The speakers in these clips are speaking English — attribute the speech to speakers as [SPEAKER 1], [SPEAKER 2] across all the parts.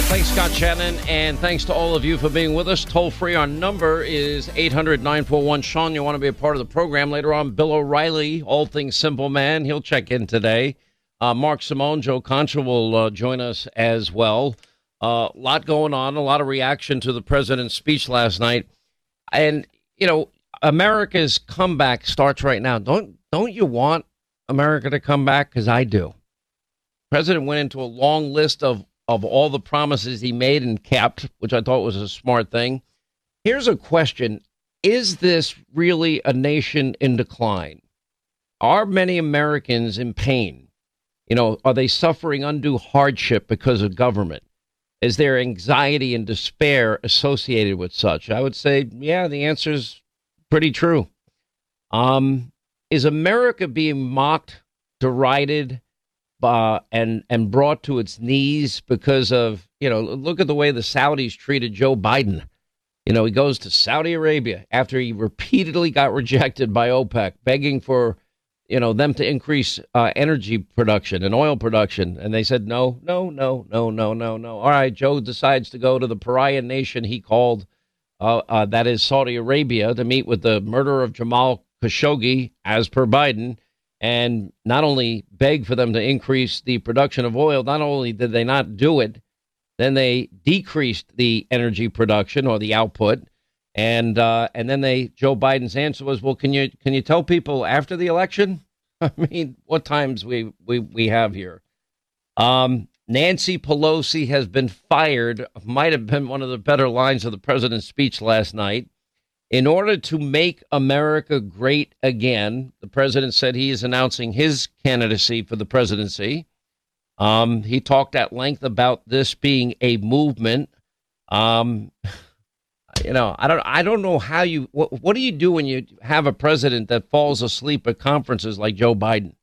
[SPEAKER 1] Right, thanks, Scott Shannon, and thanks to all of you for being with us. Toll free, our number is 800 941 Sean. You want to be a part of the program later on. Bill O'Reilly, All Things Simple Man, he'll check in today. Uh, Mark Simone, Joe Concha will uh, join us as well. A uh, lot going on, a lot of reaction to the president's speech last night. And, you know, America's comeback starts right now. Don't don't you want America to come back? Because I do. president went into a long list of of all the promises he made and kept, which I thought was a smart thing. Here's a question Is this really a nation in decline? Are many Americans in pain? You know, are they suffering undue hardship because of government? Is there anxiety and despair associated with such? I would say, yeah, the answer is pretty true. Um, is America being mocked, derided, uh, and and brought to its knees because of you know look at the way the Saudis treated Joe Biden. You know he goes to Saudi Arabia after he repeatedly got rejected by OPEC, begging for you know them to increase uh, energy production and oil production, and they said no, no, no, no, no, no, no. All right, Joe decides to go to the pariah nation he called uh, uh that is Saudi Arabia to meet with the murderer of Jamal Khashoggi, as per Biden and not only beg for them to increase the production of oil, not only did they not do it, then they decreased the energy production or the output, and uh, and then they Joe Biden's answer was, well, can you can you tell people after the election? I mean, what times we we we have here. Um, Nancy Pelosi has been fired. Might have been one of the better lines of the president's speech last night. In order to make America great again, the president said he is announcing his candidacy for the presidency. Um, he talked at length about this being a movement. Um, you know, I don't, I don't know how you. What, what do you do when you have a president that falls asleep at conferences like Joe Biden,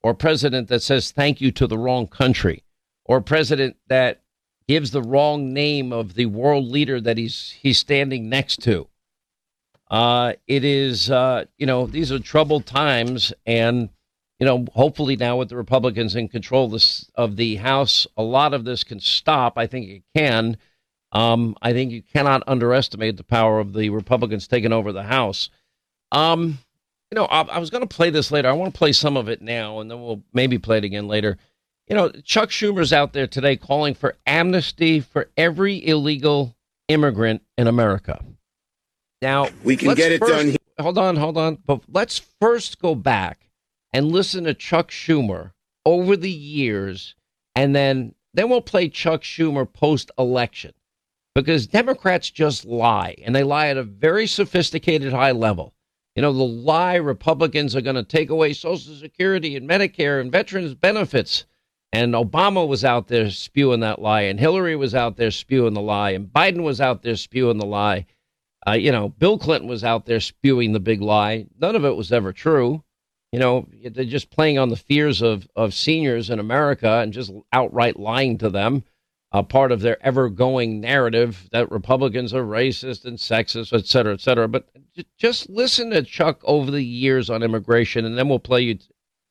[SPEAKER 1] or a president that says thank you to the wrong country, or a president that gives the wrong name of the world leader that he's he's standing next to? Uh, it is, uh, you know, these are troubled times, and you know, hopefully now with the Republicans in control of, this, of the House, a lot of this can stop. I think it can. Um, I think you cannot underestimate the power of the Republicans taking over the House. Um, you know, I, I was going to play this later. I want to play some of it now, and then we'll maybe play it again later. You know, Chuck Schumer's out there today calling for amnesty for every illegal immigrant in America. Now
[SPEAKER 2] we can get it
[SPEAKER 1] first,
[SPEAKER 2] done.
[SPEAKER 1] Hold on, hold on. But let's first go back and listen to Chuck Schumer over the years, and then then we'll play Chuck Schumer post election because Democrats just lie, and they lie at a very sophisticated high level. You know, the lie Republicans are going to take away Social Security and Medicare and veterans benefits. And Obama was out there spewing that lie, and Hillary was out there spewing the lie, and Biden was out there spewing the lie. Uh, you know, Bill Clinton was out there spewing the big lie. None of it was ever true. You know, they're just playing on the fears of, of seniors in America and just outright lying to them. Uh, part of their ever going narrative that Republicans are racist and sexist, et cetera, et cetera. But just listen to Chuck over the years on immigration, and then we'll play you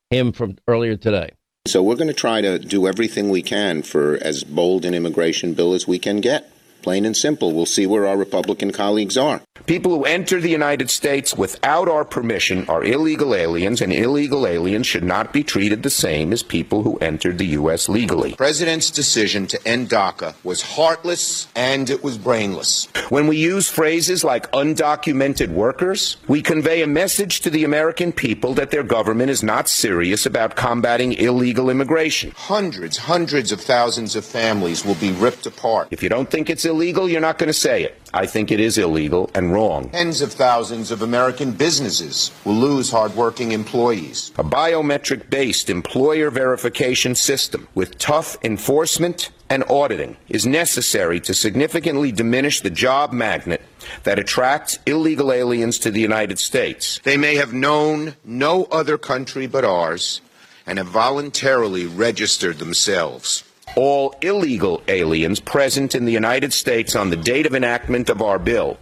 [SPEAKER 1] him from earlier today.
[SPEAKER 2] So we're going to try to do everything we can for as bold an immigration bill as we can get. Plain and simple. We'll see where our Republican colleagues are.
[SPEAKER 3] People who enter the United States without our permission are illegal aliens, and illegal aliens should not be treated the same as people who entered the U.S. legally.
[SPEAKER 2] The president's decision to end DACA was heartless and it was brainless.
[SPEAKER 3] When we use phrases like undocumented workers, we convey a message to the American people that their government is not serious about combating illegal immigration.
[SPEAKER 2] Hundreds, hundreds of thousands of families will be ripped apart.
[SPEAKER 3] If you don't think it's illegal, you're not going to say it. I think it is illegal, and wrong.
[SPEAKER 2] Tens of thousands of American businesses will lose hardworking employees.
[SPEAKER 3] A biometric based employer verification system with tough enforcement and auditing is necessary to significantly diminish the job magnet that attracts illegal aliens to the United States.
[SPEAKER 2] They may have known no other country but ours and have voluntarily registered themselves.
[SPEAKER 3] All illegal aliens present in the United States on the date of enactment of our bill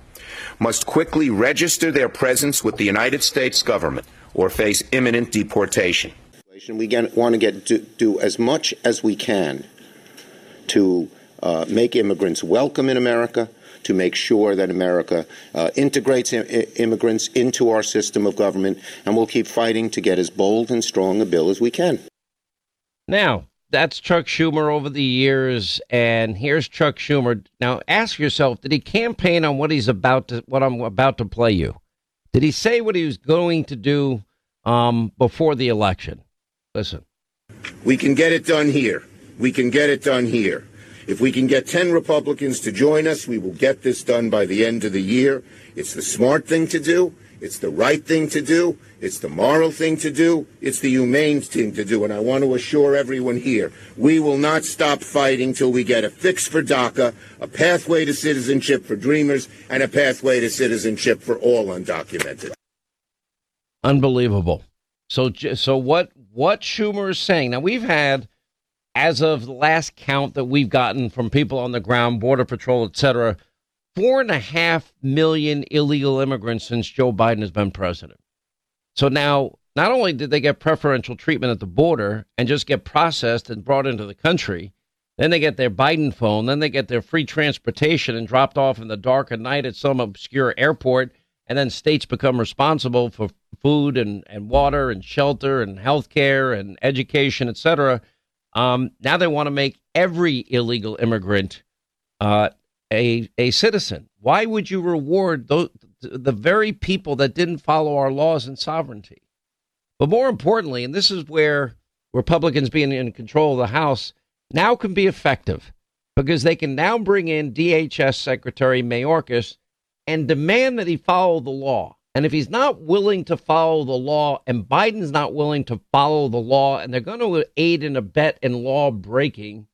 [SPEAKER 3] must quickly register their presence with the United States government or face imminent deportation.
[SPEAKER 2] We get, want to get do, do as much as we can to uh, make immigrants welcome in America, to make sure that America uh, integrates I- immigrants into our system of government, and we'll keep fighting to get as bold and strong a bill as we can.
[SPEAKER 1] Now, that's Chuck Schumer over the years, and here's Chuck Schumer. Now, ask yourself: Did he campaign on what he's about to, what I'm about to play you? Did he say what he was going to do um, before the election? Listen.
[SPEAKER 2] We can get it done here. We can get it done here. If we can get 10 Republicans to join us, we will get this done by the end of the year. It's the smart thing to do. It's the right thing to do. It's the moral thing to do. It's the humane thing to do. And I want to assure everyone here, we will not stop fighting till we get a fix for DACA, a pathway to citizenship for dreamers, and a pathway to citizenship for all undocumented.
[SPEAKER 1] Unbelievable. So, so what? What Schumer is saying now? We've had, as of the last count that we've gotten from people on the ground, Border Patrol, et cetera, four and a half million illegal immigrants since Joe Biden has been president. So now, not only did they get preferential treatment at the border and just get processed and brought into the country, then they get their Biden phone, then they get their free transportation and dropped off in the dark of night at some obscure airport, and then states become responsible for food and, and water and shelter and health care and education, et cetera. Um, now they want to make every illegal immigrant uh, a a citizen. Why would you reward those, the very people that didn't follow our laws and sovereignty? But more importantly, and this is where Republicans being in control of the House now can be effective because they can now bring in DHS Secretary Mayorkas and demand that he follow the law. And if he's not willing to follow the law and Biden's not willing to follow the law and they're going to aid and abet in law breaking,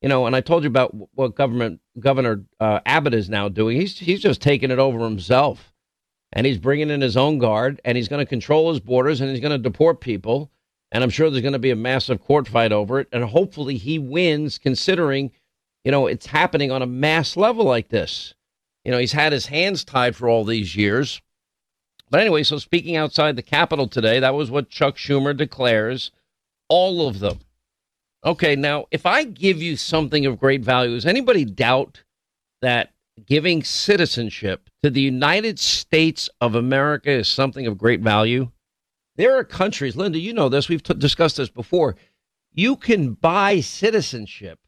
[SPEAKER 1] you know, and I told you about what government Governor uh, Abbott is now doing. He's he's just taking it over himself, and he's bringing in his own guard, and he's going to control his borders, and he's going to deport people. And I'm sure there's going to be a massive court fight over it, and hopefully he wins, considering, you know, it's happening on a mass level like this. You know, he's had his hands tied for all these years. But anyway, so speaking outside the Capitol today, that was what Chuck Schumer declares. All of them Okay, now if I give you something of great value, does anybody doubt that giving citizenship to the United States of America is something of great value? There are countries, Linda, you know this, we've t- discussed this before. You can buy citizenship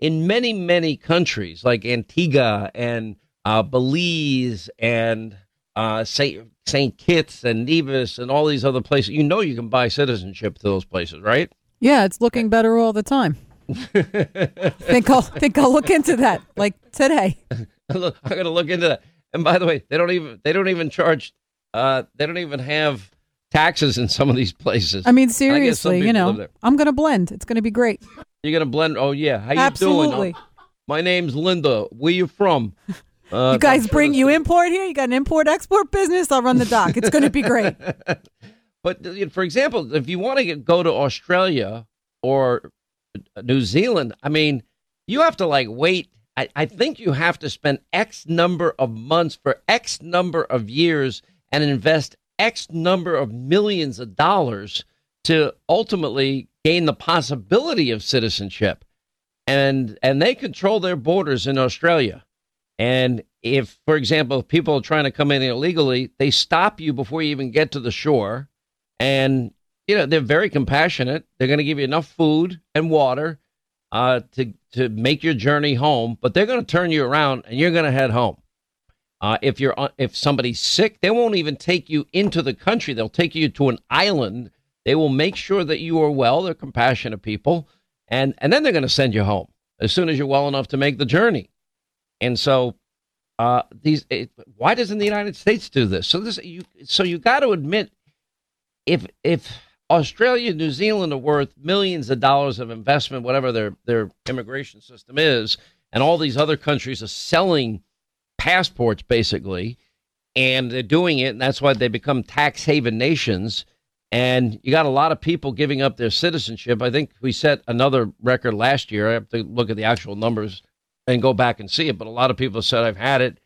[SPEAKER 1] in many, many countries like Antigua and uh, Belize and uh, St. St. Kitts and Nevis and all these other places. You know you can buy citizenship to those places, right?
[SPEAKER 4] Yeah, it's looking better all the time. think I'll think I'll look into that like today.
[SPEAKER 1] look, I'm gonna look into that. And by the way, they don't even they don't even charge. Uh, they don't even have taxes in some of these places.
[SPEAKER 4] I mean, seriously, I you know, I'm gonna blend. It's gonna be great.
[SPEAKER 1] You're gonna blend. Oh yeah, how you
[SPEAKER 4] Absolutely.
[SPEAKER 1] doing? Oh, my name's Linda. Where you from?
[SPEAKER 4] Uh, you guys bring you import here. You got an import export business. I'll run the dock. It's gonna be great.
[SPEAKER 1] But for example, if you want to go to Australia or uh, New Zealand, I mean, you have to like wait. I, I think you have to spend X number of months for X number of years and invest X number of millions of dollars to ultimately gain the possibility of citizenship. And and they control their borders in Australia. And if, for example, people are trying to come in illegally, they stop you before you even get to the shore and you know they're very compassionate. They're going to give you enough food and water uh, to to make your journey home, but they're going to turn you around and you're going to head home. Uh, if you're if somebody's sick, they won't even take you into the country. They'll take you to an island. They will make sure that you are well. They're compassionate people, and and then they're going to send you home as soon as you're well enough to make the journey. And so, uh, these. It, why doesn't the United States do this? So this you so you got to admit if if Australia, New Zealand are worth millions of dollars of investment, whatever their their immigration system is, and all these other countries are selling passports basically, and they're doing it, and that's why they become tax haven nations. And you got a lot of people giving up their citizenship. I think we set another record last year. I have to look at the actual numbers and go back and see it. But a lot of people said, I've had it.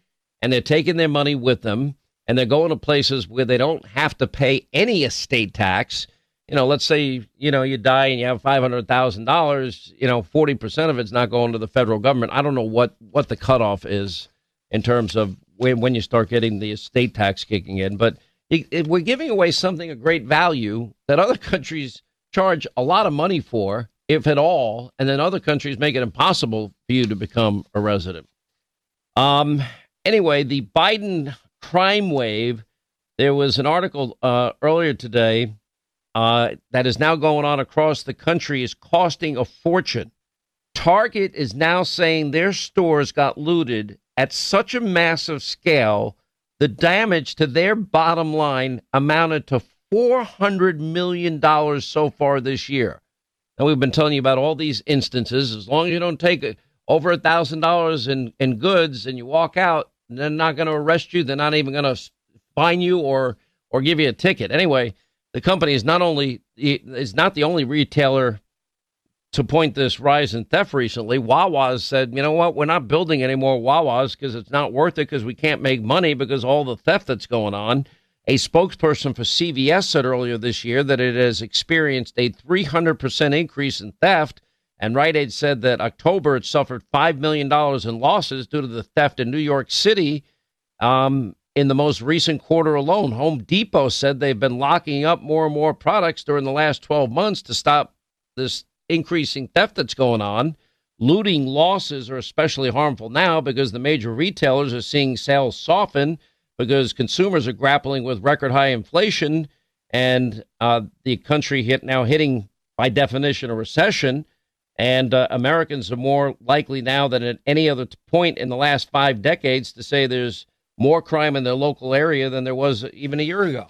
[SPEAKER 1] And they're taking their money with them and they're going to places where they don't have to pay any estate tax. You know, let's say, you know, you die and you have $500,000, you know, 40% of it's not going to the federal government. I don't know what, what the cutoff is in terms of when, when you start getting the estate tax kicking in. But it, it, we're giving away something of great value that other countries charge a lot of money for, if at all, and then other countries make it impossible for you to become a resident. Um. Anyway, the Biden crime wave. There was an article uh, earlier today uh, that is now going on across the country is costing a fortune. Target is now saying their stores got looted at such a massive scale the damage to their bottom line amounted to $400 million so far this year. And we've been telling you about all these instances. As long as you don't take over a $1,000 in, in goods and you walk out, they're not going to arrest you. They're not even going to fine you or, or give you a ticket. Anyway, the company is not only is not the only retailer to point this rise in theft recently, Wawa's said, you know what, we're not building any more Wawa's because it's not worth it because we can't make money because all the theft that's going on. A spokesperson for CVS said earlier this year that it has experienced a 300% increase in theft. And Rite Aid said that October it suffered $5 million in losses due to the theft in New York City um, in the most recent quarter alone. Home Depot said they've been locking up more and more products during the last 12 months to stop this increasing theft that's going on. Looting losses are especially harmful now because the major retailers are seeing sales soften because consumers are grappling with record high inflation and uh, the country hit now hitting by definition a recession. And uh, Americans are more likely now than at any other point in the last five decades to say there's more crime in their local area than there was even a year ago.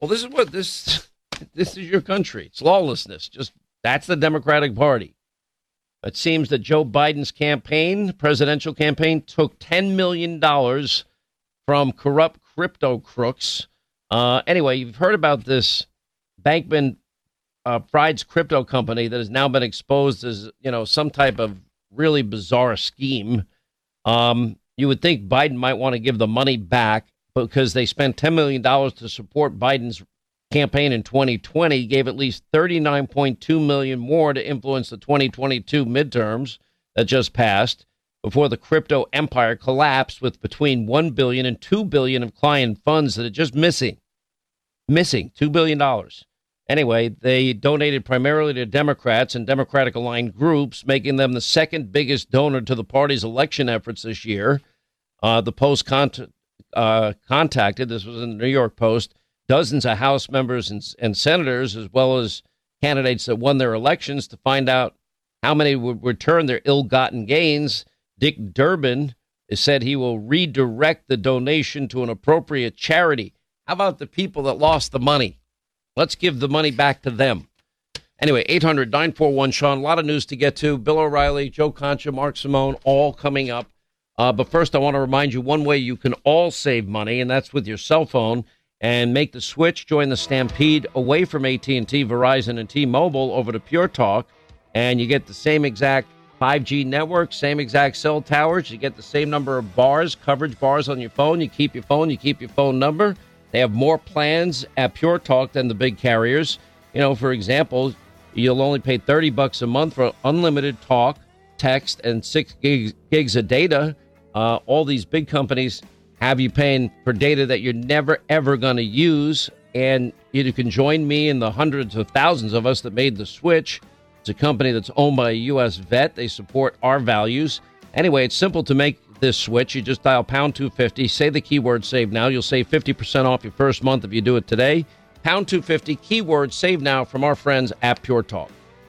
[SPEAKER 1] Well, this is what this this is your country. It's lawlessness, just that's the Democratic Party. It seems that Joe Biden's campaign, presidential campaign, took $10 million from corrupt crypto crooks. Uh, anyway, you've heard about this Bankman uh, Fried's crypto company that has now been exposed as, you know, some type of really bizarre scheme. Um, you would think Biden might want to give the money back because they spent $10 million to support Biden's campaign in 2020 gave at least 39.2 million more to influence the 2022 midterms that just passed before the crypto empire collapsed with between 1 billion and 2 billion of client funds that are just missing missing 2 billion dollars anyway they donated primarily to democrats and democratic aligned groups making them the second biggest donor to the party's election efforts this year uh, the post uh, contacted this was in the new york post dozens of House members and, and senators, as well as candidates that won their elections, to find out how many would return their ill gotten gains. Dick Durbin said he will redirect the donation to an appropriate charity. How about the people that lost the money? Let's give the money back to them. Anyway, 800 941 Sean. A lot of news to get to. Bill O'Reilly, Joe Concha, Mark Simone, all coming up. Uh, but first, I want to remind you one way you can all save money, and that's with your cell phone and make the switch. Join the stampede away from AT&T, Verizon, and T-Mobile over to Pure Talk, and you get the same exact 5G network, same exact cell towers. You get the same number of bars, coverage bars on your phone. You keep your phone, you keep your phone number. They have more plans at Pure Talk than the big carriers. You know, for example, you'll only pay 30 bucks a month for unlimited talk, text, and six gigs, gigs of data. Uh, all these big companies have you paying for data that you're never ever going to use. And you can join me and the hundreds of thousands of us that made the switch. It's a company that's owned by a U.S. vet. They support our values. Anyway, it's simple to make this switch. You just dial pound 250, say the keyword save now. You'll save 50% off your first month if you do it today. Pound 250, keyword save now from our friends at Pure Talk.